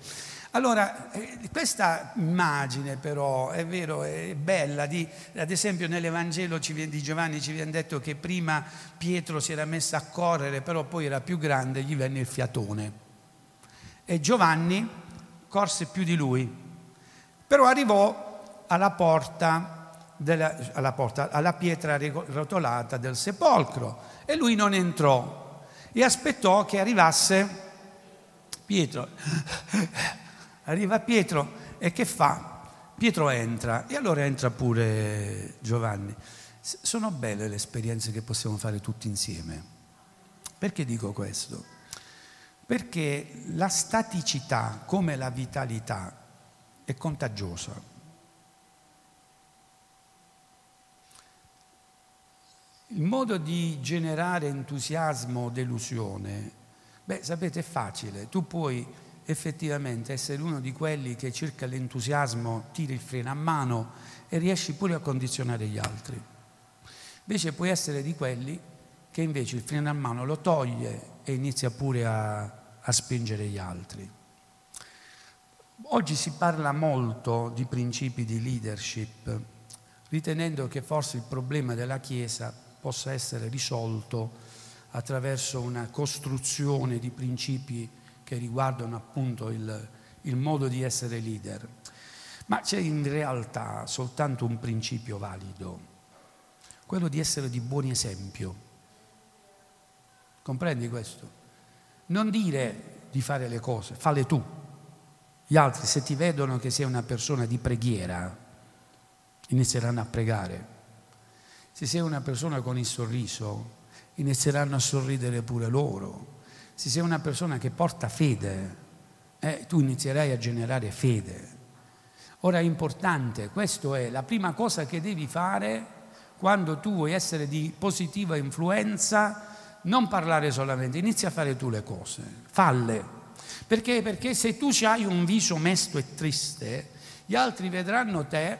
Allora, eh, questa immagine però è vero, è bella, di, ad esempio nell'Evangelo di Giovanni ci viene detto che prima Pietro si era messo a correre, però poi era più grande, gli venne il fiatone. E Giovanni corse più di lui, però arrivò alla porta, della, alla, porta, alla pietra rotolata del sepolcro e lui non entrò e aspettò che arrivasse Pietro. Arriva Pietro e che fa? Pietro entra e allora entra pure Giovanni. Sono belle le esperienze che possiamo fare tutti insieme. Perché dico questo? Perché la staticità come la vitalità è contagiosa. Il modo di generare entusiasmo o delusione, beh, sapete, è facile. Tu puoi effettivamente essere uno di quelli che cerca l'entusiasmo, tira il freno a mano e riesci pure a condizionare gli altri. Invece puoi essere di quelli che invece il freno a mano lo toglie e inizia pure a, a spingere gli altri. Oggi si parla molto di principi di leadership, ritenendo che forse il problema della Chiesa possa essere risolto attraverso una costruzione di principi che riguardano appunto il, il modo di essere leader. Ma c'è in realtà soltanto un principio valido, quello di essere di buon esempio. Comprendi questo? Non dire di fare le cose, falle tu. Gli altri, se ti vedono che sei una persona di preghiera, inizieranno a pregare. Se sei una persona con il sorriso, inizieranno a sorridere pure loro. Se sei una persona che porta fede, eh, tu inizierai a generare fede. Ora è importante, questa è la prima cosa che devi fare quando tu vuoi essere di positiva influenza, non parlare solamente, inizia a fare tu le cose, falle. Perché? Perché se tu hai un viso mesto e triste, gli altri vedranno te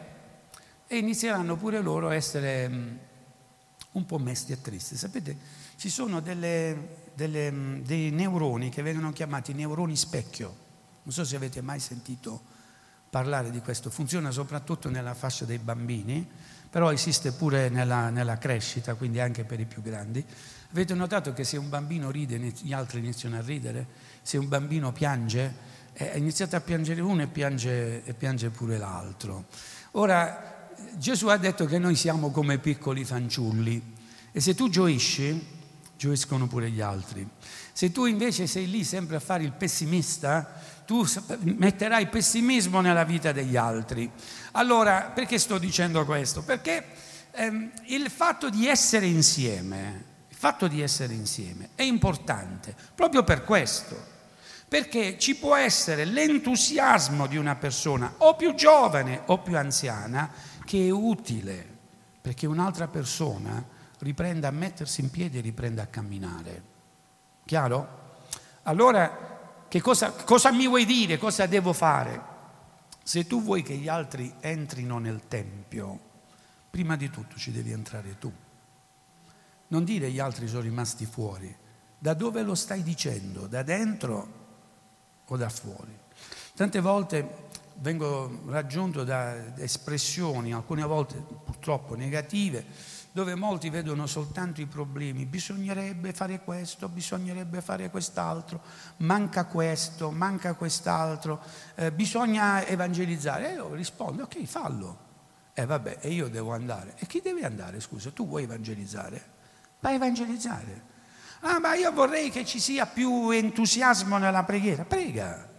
e inizieranno pure loro a essere mm, un po' mesti e tristi. Sapete, ci sono delle, delle, mm, dei neuroni che vengono chiamati neuroni specchio. Non so se avete mai sentito parlare di questo. Funziona soprattutto nella fascia dei bambini, però esiste pure nella, nella crescita, quindi anche per i più grandi. Avete notato che se un bambino ride, gli altri iniziano a ridere? Se un bambino piange, eh, iniziate a piangere uno e piange, e piange pure l'altro. Ora, Gesù ha detto che noi siamo come piccoli fanciulli e se tu gioisci, gioiscono pure gli altri. Se tu invece sei lì sempre a fare il pessimista, tu metterai pessimismo nella vita degli altri. Allora, perché sto dicendo questo? Perché ehm, il fatto di essere insieme, il fatto di essere insieme è importante proprio per questo. Perché ci può essere l'entusiasmo di una persona o più giovane o più anziana che è utile perché un'altra persona riprenda a mettersi in piedi e riprenda a camminare. Chiaro? Allora che cosa, cosa mi vuoi dire, cosa devo fare? Se tu vuoi che gli altri entrino nel Tempio, prima di tutto ci devi entrare tu. Non dire gli altri sono rimasti fuori. Da dove lo stai dicendo? Da dentro o da fuori? Tante volte vengo raggiunto da espressioni, alcune volte purtroppo negative, dove molti vedono soltanto i problemi, bisognerebbe fare questo, bisognerebbe fare quest'altro, manca questo, manca quest'altro, eh, bisogna evangelizzare. E io rispondo, ok, fallo. E eh, vabbè, e io devo andare. E chi deve andare, scusa? Tu vuoi evangelizzare? Vai a evangelizzare. Ah, ma io vorrei che ci sia più entusiasmo nella preghiera. Prega.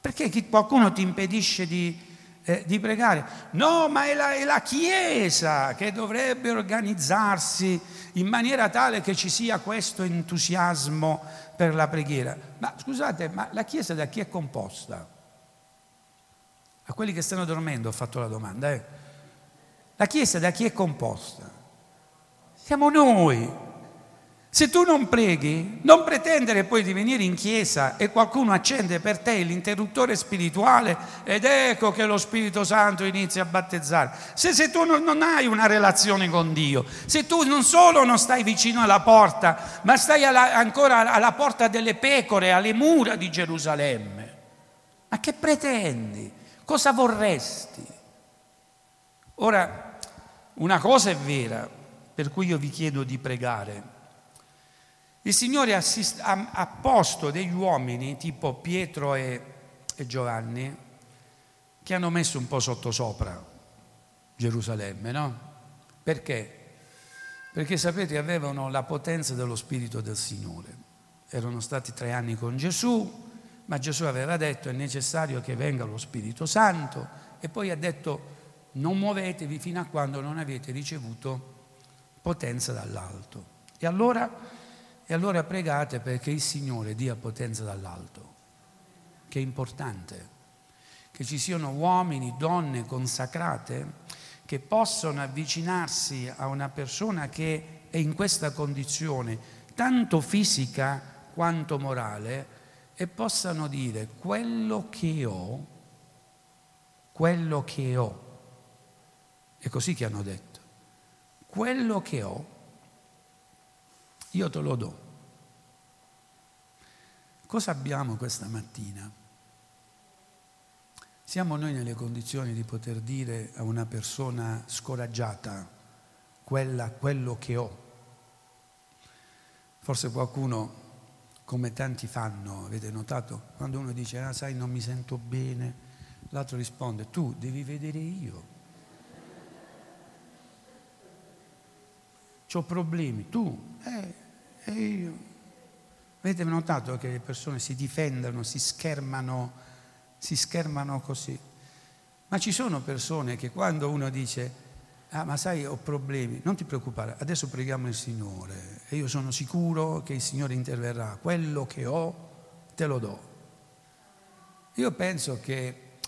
Perché qualcuno ti impedisce di, eh, di pregare. No, ma è la, è la Chiesa che dovrebbe organizzarsi in maniera tale che ci sia questo entusiasmo per la preghiera. Ma scusate, ma la Chiesa da chi è composta? A quelli che stanno dormendo ho fatto la domanda. Eh? La Chiesa da chi è composta? Siamo noi. Se tu non preghi, non pretendere poi di venire in chiesa e qualcuno accende per te l'interruttore spirituale ed ecco che lo Spirito Santo inizia a battezzare. Se, se tu non, non, hai una relazione con Dio, se tu non solo non stai vicino alla porta, ma stai alla, ancora alla porta delle pecore, alle mura di Gerusalemme, ma che pretendi? Cosa vorresti? Ora, una cosa è vera, per cui io vi chiedo di pregare il Signore assist- ha, ha, posto degli uomini tipo Pietro e, e Giovanni che hanno messo un po' sottosopra Gerusalemme, no? Perché? Perché sapete avevano la potenza dello Spirito del Signore. Erano stati tre anni con Gesù, ma Gesù aveva detto è necessario che venga lo Spirito Santo e poi ha detto non muovetevi fino a quando non avete ricevuto potenza dall'alto. E allora e allora pregate perché il Signore dia potenza dall'alto, che è importante, che ci siano uomini, donne consacrate che possono avvicinarsi a una persona che è in questa condizione, tanto fisica quanto morale, e possano dire quello che ho, quello che ho, è così che hanno detto, quello che ho io te lo do. Cosa abbiamo questa mattina? Siamo noi nelle condizioni di poter dire a una persona scoraggiata quella, quello che ho. Forse qualcuno, come tanti fanno, avete notato, quando uno dice, ah sai, non mi sento bene, l'altro risponde, tu devi vedere io. Ho problemi, tu, eh, e io. Avete notato che le persone si difendono, si schermano, si schermano così. Ma ci sono persone che quando uno dice, ah ma sai ho problemi, non ti preoccupare, adesso preghiamo il Signore e io sono sicuro che il Signore interverrà, quello che ho te lo do. Io penso che,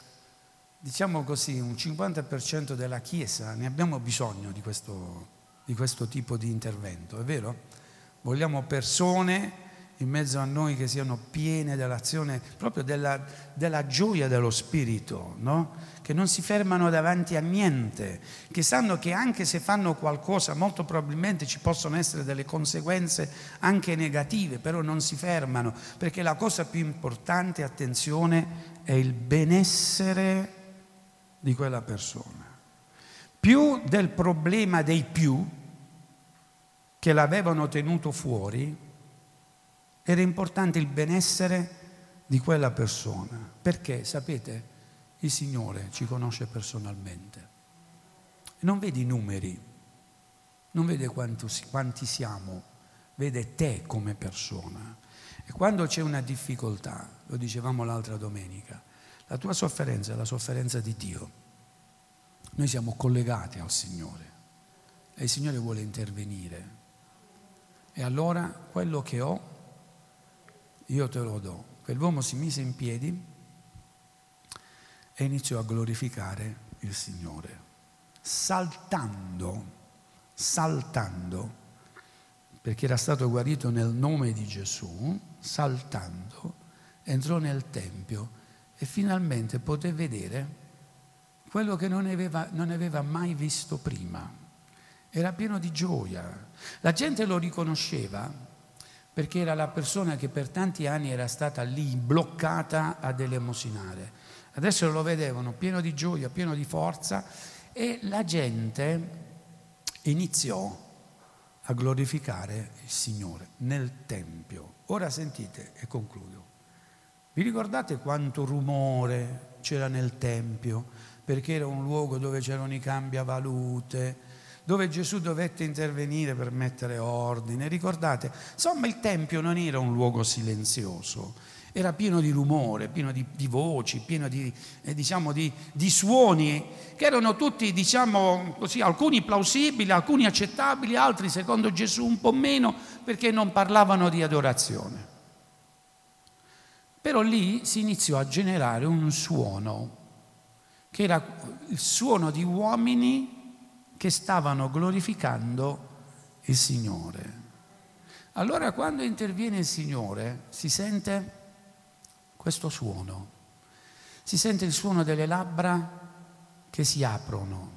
diciamo così, un 50% della Chiesa ne abbiamo bisogno di questo, di questo tipo di intervento, è vero? Vogliamo persone in mezzo a noi che siano piene dell'azione, proprio della, della gioia dello Spirito, no? che non si fermano davanti a niente, che sanno che anche se fanno qualcosa molto probabilmente ci possono essere delle conseguenze anche negative, però non si fermano, perché la cosa più importante, attenzione, è il benessere di quella persona. Più del problema dei più, che l'avevano tenuto fuori, era importante il benessere di quella persona. Perché, sapete, il Signore ci conosce personalmente. Non vede i numeri, non vede quanti siamo, vede te come persona. E quando c'è una difficoltà, lo dicevamo l'altra domenica, la tua sofferenza è la sofferenza di Dio. Noi siamo collegati al Signore e il Signore vuole intervenire e allora quello che ho, io te lo do. Quell'uomo si mise in piedi e iniziò a glorificare il Signore, saltando, saltando, perché era stato guarito nel nome di Gesù, saltando, entrò nel Tempio e finalmente poté vedere quello che non aveva, non aveva mai visto prima. Era pieno di gioia. La gente lo riconosceva perché era la persona che per tanti anni era stata lì bloccata ad elemosinare. Adesso lo vedevano pieno di gioia, pieno di forza e la gente iniziò a glorificare il Signore nel Tempio. Ora sentite e concludo. Vi ricordate quanto rumore c'era nel Tempio? Perché era un luogo dove c'erano i cambiavalute, dove Gesù dovette intervenire per mettere ordine. Ricordate? Insomma, il Tempio non era un luogo silenzioso, era pieno di rumore, pieno di, di voci, pieno di, eh, diciamo, di, di, suoni che erano tutti, diciamo così, alcuni plausibili, alcuni accettabili, altri secondo Gesù un po' meno perché non parlavano di adorazione. Però lì si iniziò a generare un suono, che era il suono di uomini che stavano glorificando il Signore. Allora quando interviene il Signore si sente questo suono. Si sente il suono delle labbra che si aprono,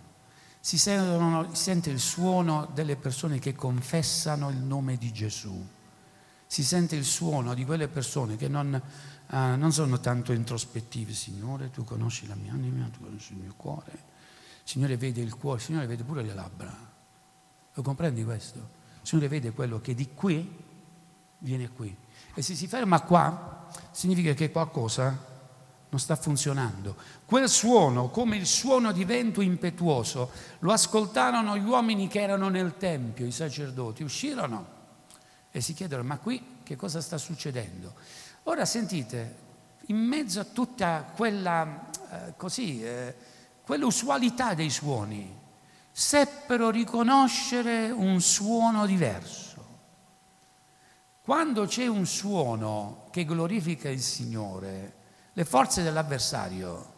si, sentono, si sente il suono delle persone che confessano il nome di Gesù, si sente il suono di quelle persone che non, uh, non sono tanto introspettive, Signore, tu conosci la mia anima, tu conosci il mio cuore, Signore vede il cuore, il Signore vede pure le labbra. Lo comprendi questo? Il Signore vede quello che di qui viene qui. E se si ferma qua, significa che qualcosa non sta funzionando. Quel suono, come il suono di vento impetuoso, lo ascoltarono gli uomini che erano nel Tempio, i sacerdoti, uscirono e si chiedono, ma qui che cosa sta succedendo? Ora sentite, in mezzo a tutta quella, eh, così, eh, quell'usualità dei suoni, seppero riconoscere un suono diverso. Quando c'è un suono che glorifica il Signore, le forze dell'avversario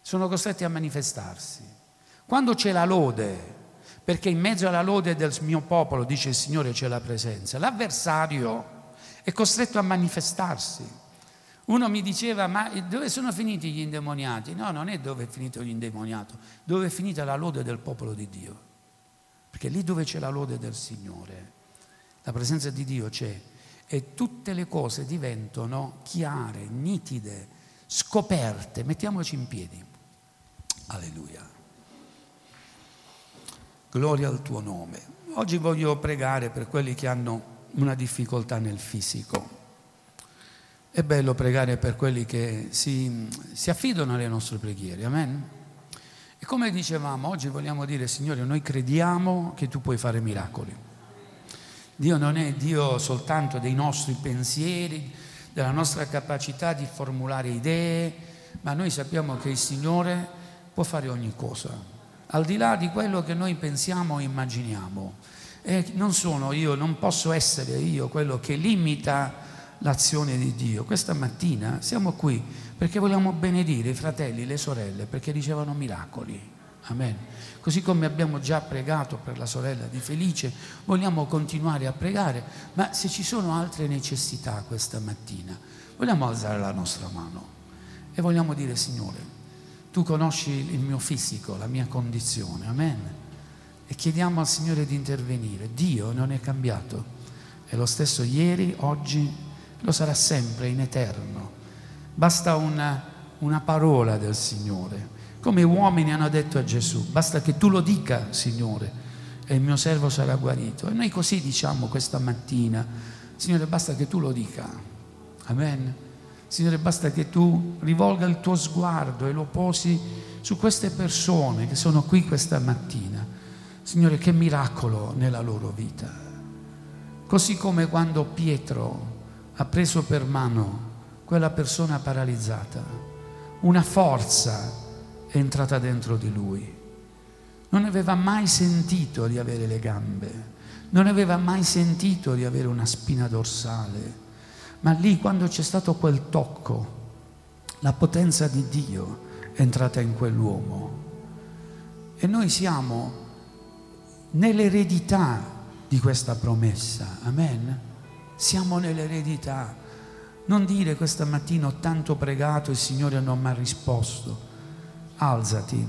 sono costrette a manifestarsi. Quando c'è la lode, perché in mezzo alla lode del mio popolo, dice il Signore, c'è la presenza, l'avversario è costretto a manifestarsi. Uno mi diceva, ma dove sono finiti gli indemoniati? No, non è dove è finito l'indemoniato, dove è finita la lode del popolo di Dio. Perché lì dove c'è la lode del Signore la presenza di Dio c'è e tutte le cose diventano chiare, nitide, scoperte. Mettiamoci in piedi. Alleluia. Gloria al tuo nome. Oggi voglio pregare per quelli che hanno una difficoltà nel fisico. È bello pregare per quelli che si, si affidano alle nostre preghiere. Amen. E come dicevamo, oggi vogliamo dire, Signore, noi crediamo che tu puoi fare miracoli. Dio non è Dio soltanto dei nostri pensieri, della nostra capacità di formulare idee, ma noi sappiamo che il Signore può fare ogni cosa, al di là di quello che noi pensiamo o immaginiamo. E non sono io, non posso essere io quello che limita l'azione di Dio. Questa mattina siamo qui perché vogliamo benedire i fratelli, le sorelle, perché ricevano miracoli. Amen. Così come abbiamo già pregato per la sorella di Felice, vogliamo continuare a pregare, ma se ci sono altre necessità questa mattina, vogliamo alzare la nostra mano e vogliamo dire Signore, tu conosci il mio fisico, la mia condizione, amen. E chiediamo al Signore di intervenire. Dio non è cambiato, è lo stesso ieri, oggi, lo sarà sempre in eterno. Basta una, una parola del Signore come uomini hanno detto a Gesù, basta che tu lo dica, Signore, e il mio servo sarà guarito. E noi così diciamo questa mattina, Signore, basta che tu lo dica. Amen. Signore, basta che tu rivolga il tuo sguardo e lo posi su queste persone che sono qui questa mattina. Signore, che miracolo nella loro vita. Così come quando Pietro ha preso per mano quella persona paralizzata, una forza è entrata dentro di lui. Non aveva mai sentito di avere le gambe, non aveva mai sentito di avere una spina dorsale, ma lì quando c'è stato quel tocco, la potenza di Dio è entrata in quell'uomo. E noi siamo nell'eredità di questa promessa, amen? Siamo nell'eredità. Non dire questa mattina ho tanto pregato e il Signore non mi ha risposto. Alzati,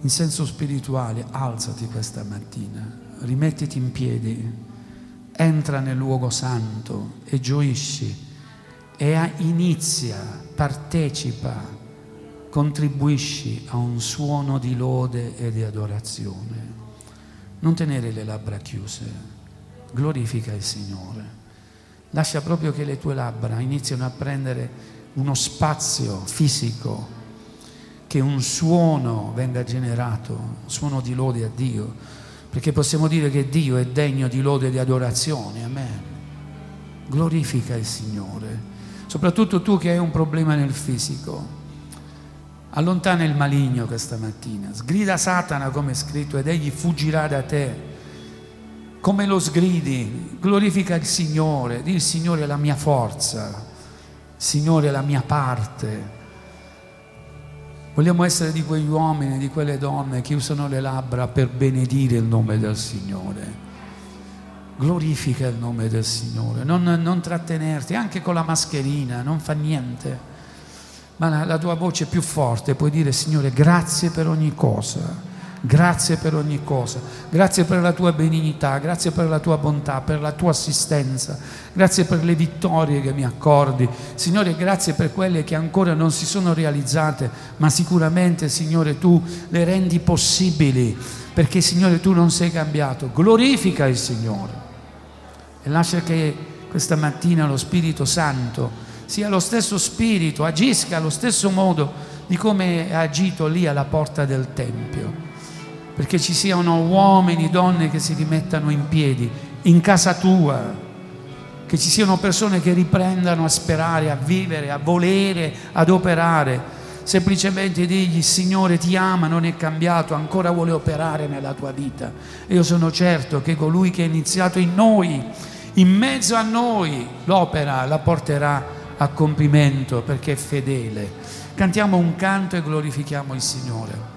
in senso spirituale, alzati questa mattina, rimettiti in piedi, entra nel luogo santo e gioisci e inizia, partecipa, contribuisci a un suono di lode e di adorazione. Non tenere le labbra chiuse, glorifica il Signore. Lascia proprio che le tue labbra iniziano a prendere uno spazio fisico, che un suono venga generato, un suono di lode a Dio, perché possiamo dire che Dio è degno di lode e di adorazione. Amen. Glorifica il Signore soprattutto tu che hai un problema nel fisico. Allontana il maligno questa mattina, sgrida Satana come è scritto ed egli fuggirà da te. Come lo sgridi, glorifica il Signore, di il Signore è la mia forza, il Signore è la mia parte. Vogliamo essere di quegli uomini, di quelle donne che usano le labbra per benedire il nome del Signore glorifica il nome del Signore, non, non, trattenerti anche con la mascherina, non fa niente, ma la, la tua voce è più forte, puoi dire Signore grazie per ogni cosa. Grazie per ogni cosa, grazie per la tua benignità, grazie per la tua bontà, per la tua assistenza, grazie per le vittorie che mi accordi. Signore, grazie per quelle che ancora non si sono realizzate, ma sicuramente, Signore, tu le rendi possibili, perché, Signore, tu non sei cambiato. Glorifica il Signore e lascia che questa mattina lo Spirito Santo sia lo stesso Spirito, agisca allo stesso modo di come ha agito lì alla porta del Tempio, perché ci siano uomini, donne che si rimettano in piedi in casa tua, che ci siano persone che riprendano a sperare, a vivere, a volere, ad operare. Semplicemente digli, Signore ti ama, non è cambiato, ancora vuole operare nella tua vita. Io sono certo che colui che ha iniziato in noi in mezzo a noi l'opera la porterà a compimento perché è fedele. Cantiamo un canto e glorifichiamo il Signore.